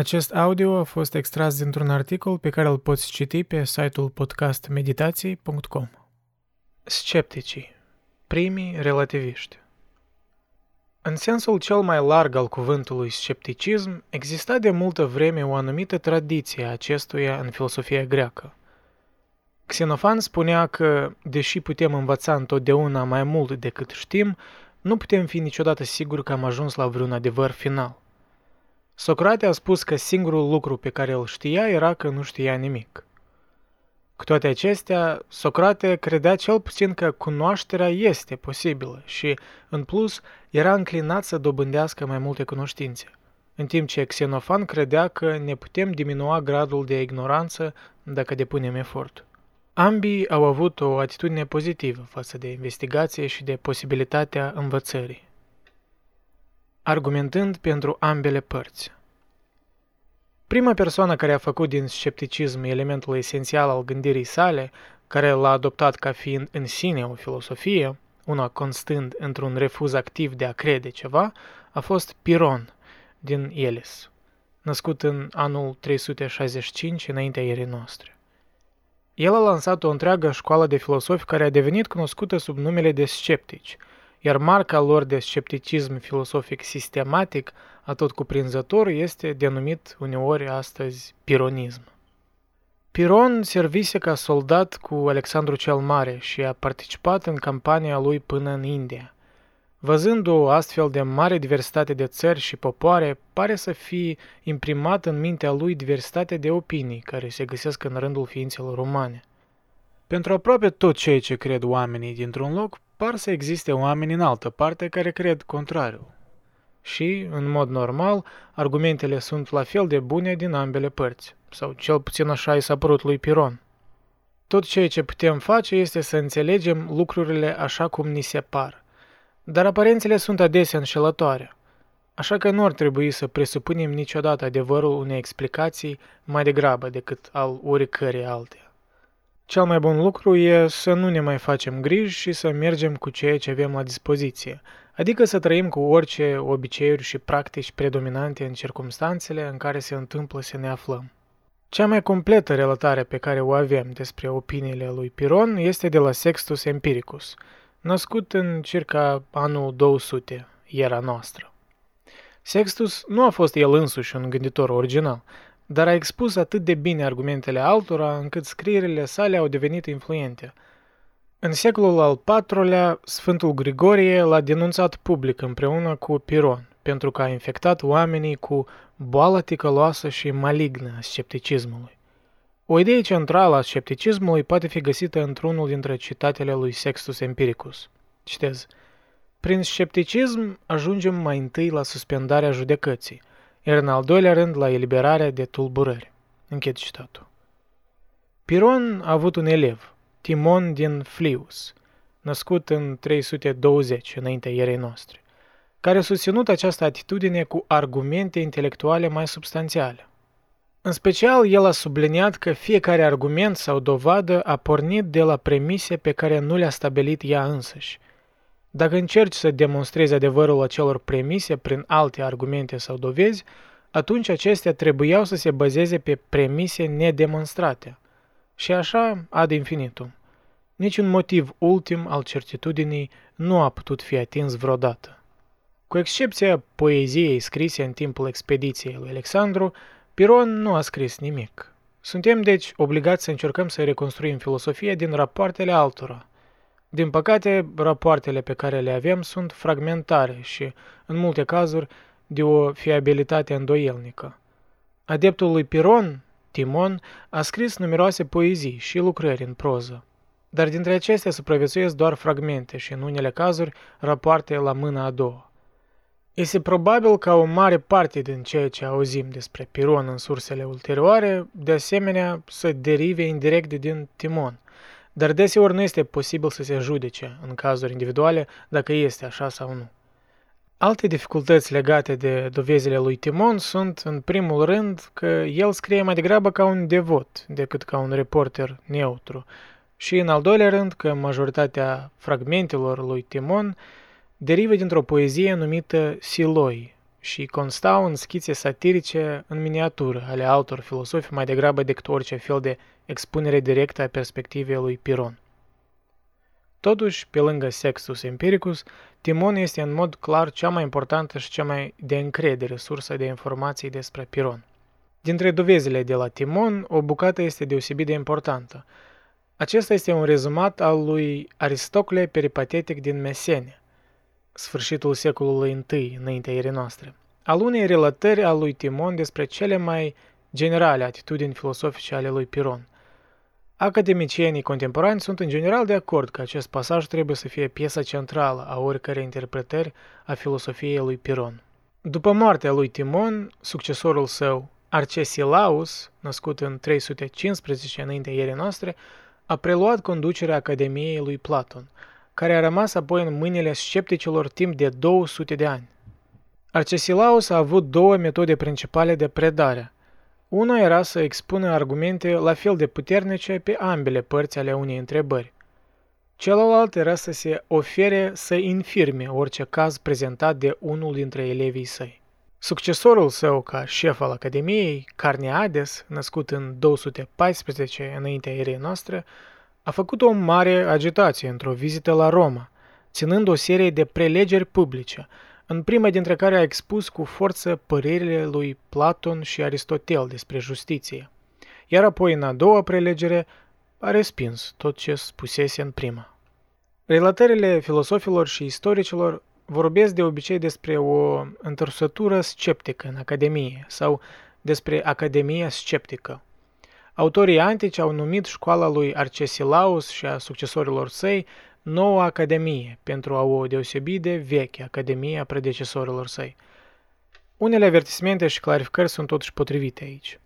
Acest audio a fost extras dintr-un articol pe care îl poți citi pe site-ul podcastmeditații.com. Scepticii, primii relativiști. În sensul cel mai larg al cuvântului scepticism, exista de multă vreme o anumită tradiție a acestuia în filosofia greacă. Xenofan spunea că, deși putem învăța întotdeauna mai mult decât știm, nu putem fi niciodată siguri că am ajuns la vreun adevăr final. Socrate a spus că singurul lucru pe care îl știa era că nu știa nimic. Cu toate acestea, Socrate credea cel puțin că cunoașterea este posibilă și, în plus, era înclinat să dobândească mai multe cunoștințe, în timp ce Xenofan credea că ne putem diminua gradul de ignoranță dacă depunem efort. Ambii au avut o atitudine pozitivă față de investigație și de posibilitatea învățării argumentând pentru ambele părți. Prima persoană care a făcut din scepticism elementul esențial al gândirii sale, care l-a adoptat ca fiind în sine o filosofie, una constând într-un refuz activ de a crede ceva, a fost Piron din Elis, născut în anul 365 înaintea ierii noastre. El a lansat o întreagă școală de filosofi care a devenit cunoscută sub numele de sceptici – iar marca lor de scepticism filosofic sistematic, atot cuprinzător, este denumit uneori astăzi pironism. Piron servise ca soldat cu Alexandru cel Mare și a participat în campania lui până în India. Văzând o astfel de mare diversitate de țări și popoare, pare să fi imprimat în mintea lui diversitate de opinii care se găsesc în rândul ființelor umane. Pentru aproape tot ceea ce cred oamenii dintr-un loc, par să existe oameni în altă parte care cred contrariul. Și, în mod normal, argumentele sunt la fel de bune din ambele părți, sau cel puțin așa i s-a părut lui Piron. Tot ceea ce putem face este să înțelegem lucrurile așa cum ni se par. Dar aparențele sunt adesea înșelătoare, așa că nu ar trebui să presupunem niciodată adevărul unei explicații mai degrabă decât al oricărei alte. Cel mai bun lucru e să nu ne mai facem griji și să mergem cu ceea ce avem la dispoziție, adică să trăim cu orice obiceiuri și practici predominante în circumstanțele în care se întâmplă să ne aflăm. Cea mai completă relatare pe care o avem despre opiniile lui Piron este de la Sextus Empiricus, născut în circa anul 200, era noastră. Sextus nu a fost el însuși un gânditor original, dar a expus atât de bine argumentele altora încât scrierile sale au devenit influente. În secolul al IV-lea, Sfântul Grigorie l-a denunțat public împreună cu Piron, pentru că a infectat oamenii cu boala ticăloasă și malignă a scepticismului. O idee centrală a scepticismului poate fi găsită într-unul dintre citatele lui Sextus Empiricus. Citez. Prin scepticism ajungem mai întâi la suspendarea judecății – iar în al doilea rând la eliberarea de tulburări. Închid citatul. Piron a avut un elev, Timon din Flius, născut în 320 înaintea ierei noastre, care a susținut această atitudine cu argumente intelectuale mai substanțiale. În special, el a subliniat că fiecare argument sau dovadă a pornit de la premise pe care nu le-a stabilit ea însăși – dacă încerci să demonstrezi adevărul acelor premise prin alte argumente sau dovezi, atunci acestea trebuiau să se bazeze pe premise nedemonstrate. Și așa ad infinitum. Niciun motiv ultim al certitudinii nu a putut fi atins vreodată. Cu excepția poeziei scrise în timpul expediției lui Alexandru, Piron nu a scris nimic. Suntem, deci, obligați să încercăm să reconstruim filosofia din rapoartele altora – din păcate, rapoartele pe care le avem sunt fragmentare și, în multe cazuri, de o fiabilitate îndoielnică. Adeptul lui Piron, Timon, a scris numeroase poezii și lucrări în proză, dar dintre acestea supraviețuiesc doar fragmente și, în unele cazuri, rapoarte la mâna a doua. Este probabil ca o mare parte din ceea ce auzim despre Piron în sursele ulterioare, de asemenea, să derive indirect din Timon – dar deseori nu este posibil să se judece în cazuri individuale dacă este așa sau nu. Alte dificultăți legate de dovezile lui Timon sunt, în primul rând, că el scrie mai degrabă ca un devot decât ca un reporter neutru și, în al doilea rând, că majoritatea fragmentelor lui Timon derivă dintr-o poezie numită Siloi, și constau în schițe satirice în miniatură ale altor filosofi mai degrabă decât orice fel de expunere directă a perspectivei lui Piron. Totuși, pe lângă Sextus Empiricus, Timon este în mod clar cea mai importantă și cea mai de încredere sursă de informații despre Piron. Dintre dovezile de la Timon, o bucată este deosebit de importantă. Acesta este un rezumat al lui Aristocle peripatetic din Mesene, sfârșitul secolului I înaintea erei noastre, al unei relatări a lui Timon despre cele mai generale atitudini filosofice ale lui Piron. Academicienii contemporani sunt în general de acord că acest pasaj trebuie să fie piesa centrală a oricărei interpretări a filosofiei lui Piron. După moartea lui Timon, succesorul său, Arcesilaus, născut în 315 înaintea ierii noastre, a preluat conducerea Academiei lui Platon, care a rămas apoi în mâinile scepticilor timp de 200 de ani. Arcesilaus a avut două metode principale de predare – una era să expună argumente la fel de puternice pe ambele părți ale unei întrebări. Celălalt era să se ofere să infirme orice caz prezentat de unul dintre elevii săi. Succesorul său ca șef al Academiei, Carneades, născut în 214 înaintea erei noastre, a făcut o mare agitație într-o vizită la Roma, ținând o serie de prelegeri publice, în prima dintre care a expus cu forță părerile lui Platon și Aristotel despre justiție, iar apoi în a doua prelegere a respins tot ce spusese în prima. Relatările filosofilor și istoricilor vorbesc de obicei despre o întorsătură sceptică în Academie sau despre Academia sceptică. Autorii antici au numit școala lui Arcesilaus și a succesorilor săi noua Academie, pentru a o deosebi de veche Academie a predecesorilor săi. Unele avertismente și clarificări sunt totuși potrivite aici.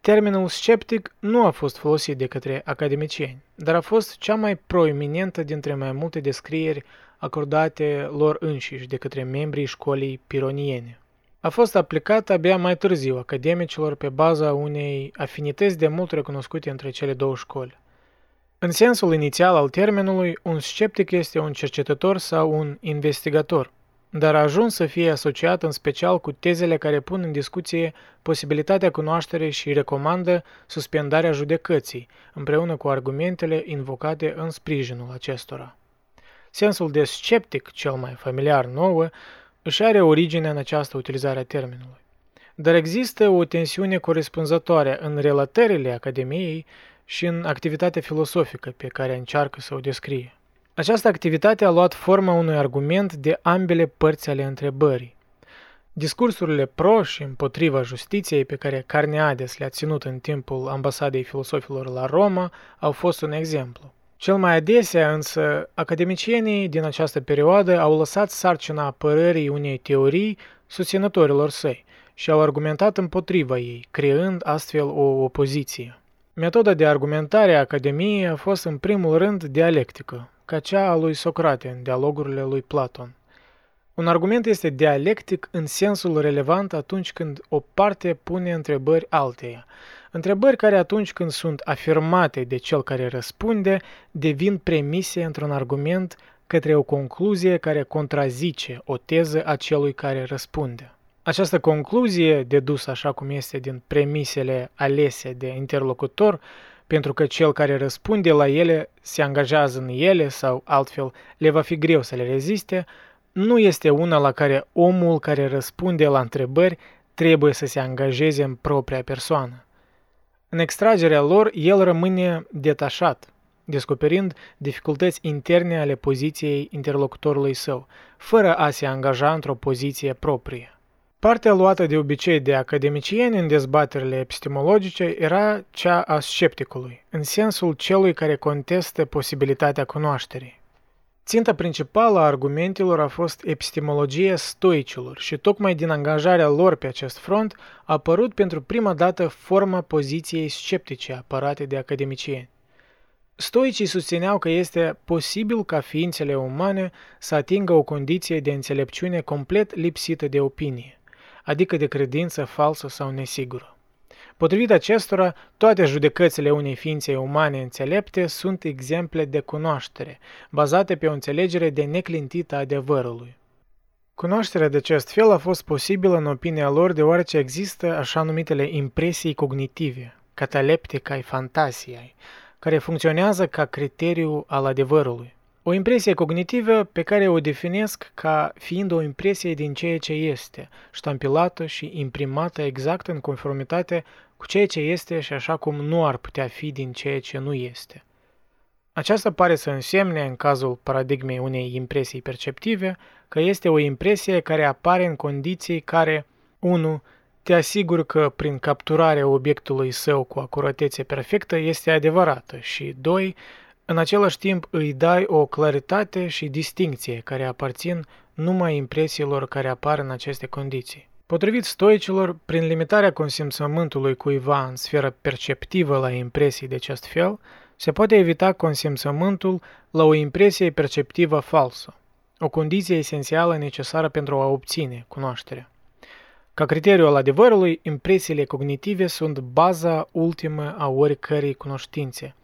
Termenul sceptic nu a fost folosit de către academicieni, dar a fost cea mai proeminentă dintre mai multe descrieri acordate lor înșiși de către membrii școlii pironiene. A fost aplicat abia mai târziu academicilor pe baza unei afinități de mult recunoscute între cele două școli. În sensul inițial al termenului, un sceptic este un cercetător sau un investigator, dar a ajuns să fie asociat în special cu tezele care pun în discuție posibilitatea cunoașterii și recomandă suspendarea judecății, împreună cu argumentele invocate în sprijinul acestora. Sensul de sceptic, cel mai familiar nouă, își are origine în această utilizare a termenului. Dar există o tensiune corespunzătoare în relatările Academiei și în activitatea filosofică pe care încearcă să o descrie. Această activitate a luat forma unui argument de ambele părți ale întrebării. Discursurile pro și împotriva justiției pe care Carneades le-a ținut în timpul ambasadei filosofilor la Roma au fost un exemplu. Cel mai adesea însă, academicienii din această perioadă au lăsat sarcina apărării unei teorii susținătorilor săi și au argumentat împotriva ei, creând astfel o opoziție. Metoda de argumentare a Academiei a fost în primul rând dialectică, ca cea a lui Socrate în dialogurile lui Platon. Un argument este dialectic în sensul relevant atunci când o parte pune întrebări alteia. Întrebări care atunci când sunt afirmate de cel care răspunde, devin premise într-un argument către o concluzie care contrazice o teză a celui care răspunde. Această concluzie, dedusă așa cum este din premisele alese de interlocutor, pentru că cel care răspunde la ele se angajează în ele sau altfel le va fi greu să le reziste, nu este una la care omul care răspunde la întrebări trebuie să se angajeze în propria persoană. În extragerea lor, el rămâne detașat, descoperind dificultăți interne ale poziției interlocutorului său, fără a se angaja într-o poziție proprie. Partea luată de obicei de academicieni în dezbaterile epistemologice era cea a scepticului, în sensul celui care contestă posibilitatea cunoașterii. Ținta principală a argumentelor a fost epistemologia stoicilor și tocmai din angajarea lor pe acest front a apărut pentru prima dată forma poziției sceptice apărate de academicieni. Stoicii susțineau că este posibil ca ființele umane să atingă o condiție de înțelepciune complet lipsită de opinie adică de credință falsă sau nesigură. Potrivit acestora, toate judecățile unei ființe umane înțelepte sunt exemple de cunoaștere, bazate pe o înțelegere de neclintită a adevărului. Cunoașterea de acest fel a fost posibilă în opinia lor deoarece există așa numitele impresii cognitive, catalepticai fantasiei, care funcționează ca criteriu al adevărului. O impresie cognitivă pe care o definesc ca fiind o impresie din ceea ce este, ștampilată și imprimată exact în conformitate cu ceea ce este și așa cum nu ar putea fi din ceea ce nu este. Aceasta pare să însemne, în cazul paradigmei unei impresii perceptive, că este o impresie care apare în condiții care 1. Te asiguri că prin capturarea obiectului său cu acuratețe perfectă este adevărată și 2. În același timp îi dai o claritate și distincție care aparțin numai impresiilor care apar în aceste condiții. Potrivit stoicilor, prin limitarea consimțământului cuiva în sfera perceptivă la impresii de acest fel, se poate evita consimțământul la o impresie perceptivă falsă, o condiție esențială necesară pentru a obține cunoașterea. Ca criteriu al adevărului, impresiile cognitive sunt baza ultimă a oricărei cunoștințe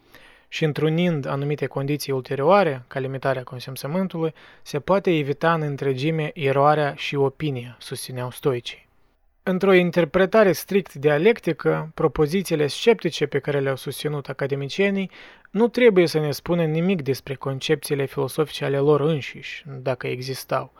și întrunind anumite condiții ulterioare, ca limitarea consimțământului, se poate evita în întregime eroarea și opinia, susțineau stoicii. Într-o interpretare strict dialectică, propozițiile sceptice pe care le-au susținut academicienii nu trebuie să ne spună nimic despre concepțiile filosofice ale lor înșiși, dacă existau.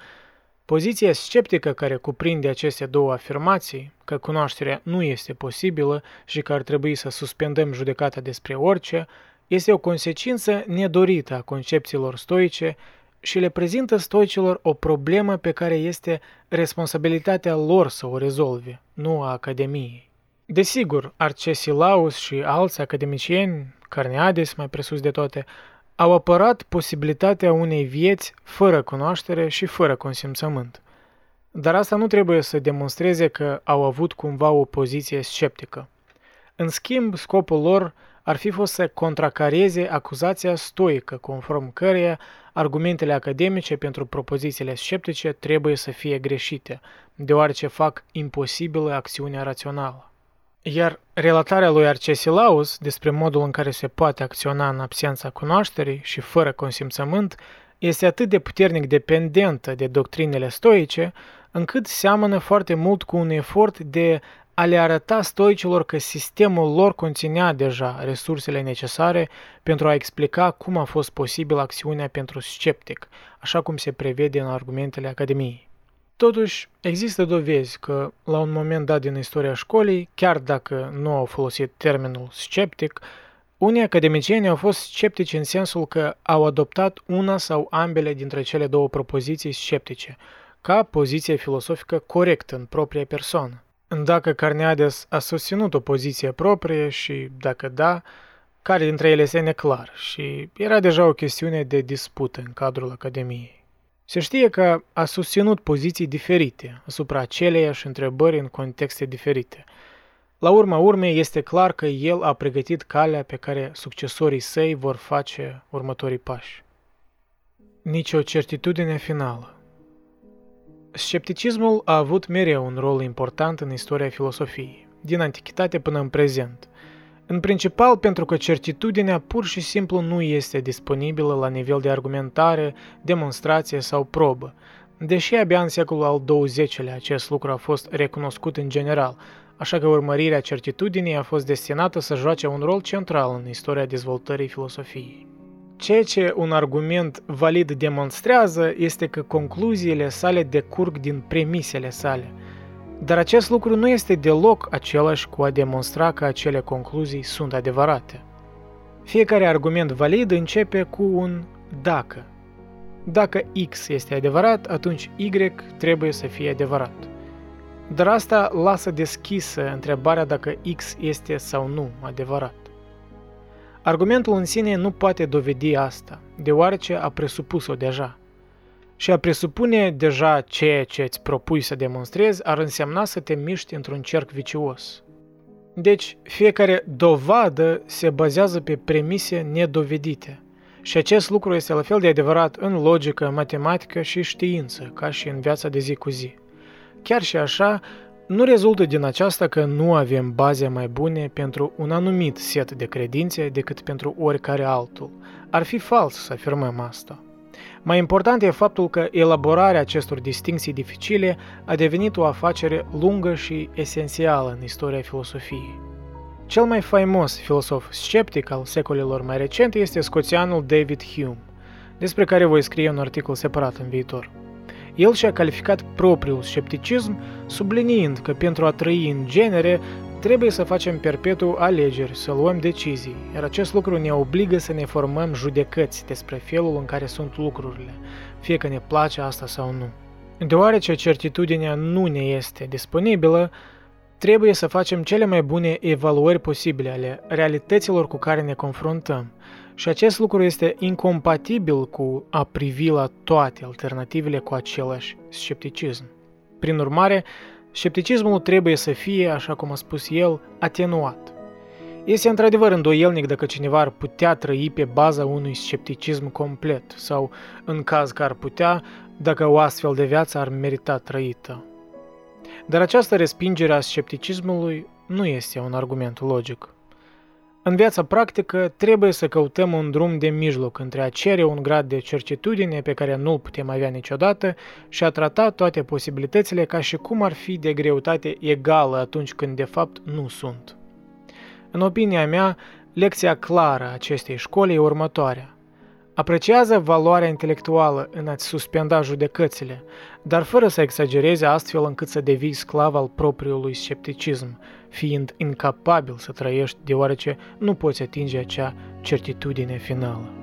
Poziția sceptică care cuprinde aceste două afirmații, că cunoașterea nu este posibilă și că ar trebui să suspendăm judecata despre orice, este o consecință nedorită a concepțiilor stoice și le prezintă stoicilor o problemă pe care este responsabilitatea lor să o rezolve, nu a Academiei. Desigur, Arcesilaus și alți academicieni, Carneades mai presus de toate, au apărat posibilitatea unei vieți fără cunoaștere și fără consimțământ. Dar asta nu trebuie să demonstreze că au avut cumva o poziție sceptică. În schimb, scopul lor ar fi fost să contracareze acuzația stoică, conform căreia argumentele academice pentru propozițiile sceptice trebuie să fie greșite, deoarece fac imposibilă acțiunea rațională. Iar relatarea lui Arcesilaus despre modul în care se poate acționa în absența cunoașterii și fără consimțământ este atât de puternic dependentă de doctrinele stoice, încât seamănă foarte mult cu un efort de a le arăta stoicilor că sistemul lor conținea deja resursele necesare pentru a explica cum a fost posibil acțiunea pentru sceptic, așa cum se prevede în argumentele Academiei. Totuși, există dovezi că, la un moment dat din istoria școlii, chiar dacă nu au folosit termenul sceptic, unii academicieni au fost sceptici în sensul că au adoptat una sau ambele dintre cele două propoziții sceptice, ca poziție filosofică corectă în propria persoană. Dacă Carneades a susținut o poziție proprie și, dacă da, care dintre ele este neclar și era deja o chestiune de dispută în cadrul Academiei. Se știe că a susținut poziții diferite asupra aceleiași întrebări în contexte diferite. La urma urmei, este clar că el a pregătit calea pe care succesorii săi vor face următorii pași. Nici o certitudine finală. Scepticismul a avut mereu un rol important în istoria filosofiei, din antichitate până în prezent. În principal pentru că certitudinea pur și simplu nu este disponibilă la nivel de argumentare, demonstrație sau probă, deși abia în secolul al XX-lea acest lucru a fost recunoscut în general, așa că urmărirea certitudinii a fost destinată să joace un rol central în istoria dezvoltării filosofiei. Ceea ce un argument valid demonstrează este că concluziile sale decurg din premisele sale. Dar acest lucru nu este deloc același cu a demonstra că acele concluzii sunt adevărate. Fiecare argument valid începe cu un dacă. Dacă X este adevărat, atunci Y trebuie să fie adevărat. Dar asta lasă deschisă întrebarea dacă X este sau nu adevărat. Argumentul în sine nu poate dovedi asta, deoarece a presupus-o deja. Și a presupune deja ceea ce îți propui să demonstrezi ar însemna să te miști într-un cerc vicios. Deci, fiecare dovadă se bazează pe premise nedovedite. Și acest lucru este la fel de adevărat în logică, matematică și știință, ca și în viața de zi cu zi. Chiar și așa, nu rezultă din aceasta că nu avem baze mai bune pentru un anumit set de credințe decât pentru oricare altul. Ar fi fals să afirmăm asta. Mai important e faptul că elaborarea acestor distinții dificile a devenit o afacere lungă și esențială în istoria filosofiei. Cel mai faimos filosof sceptic al secolelor mai recente este scoțianul David Hume, despre care voi scrie un articol separat în viitor. El și-a calificat propriul scepticism, subliniind că pentru a trăi în genere trebuie să facem perpetu alegeri, să luăm decizii, iar acest lucru ne obligă să ne formăm judecăți despre felul în care sunt lucrurile, fie că ne place asta sau nu. Deoarece certitudinea nu ne este disponibilă, trebuie să facem cele mai bune evaluări posibile ale realităților cu care ne confruntăm, și acest lucru este incompatibil cu a privi la toate alternativele cu același scepticism. Prin urmare, scepticismul trebuie să fie, așa cum a spus el, atenuat. Este într-adevăr îndoielnic dacă cineva ar putea trăi pe baza unui scepticism complet sau, în caz că ar putea, dacă o astfel de viață ar merita trăită. Dar această respingere a scepticismului nu este un argument logic. În viața practică, trebuie să căutăm un drum de mijloc între a cere un grad de certitudine pe care nu-l putem avea niciodată și a trata toate posibilitățile ca și cum ar fi de greutate egală atunci când de fapt nu sunt. În opinia mea, lecția clară a acestei școli e următoarea. Apreciază valoarea intelectuală în a-ți suspenda judecățile, dar fără să exagereze astfel încât să devii sclav al propriului scepticism, fiind incapabil să trăiești deoarece nu poți atinge acea certitudine finală.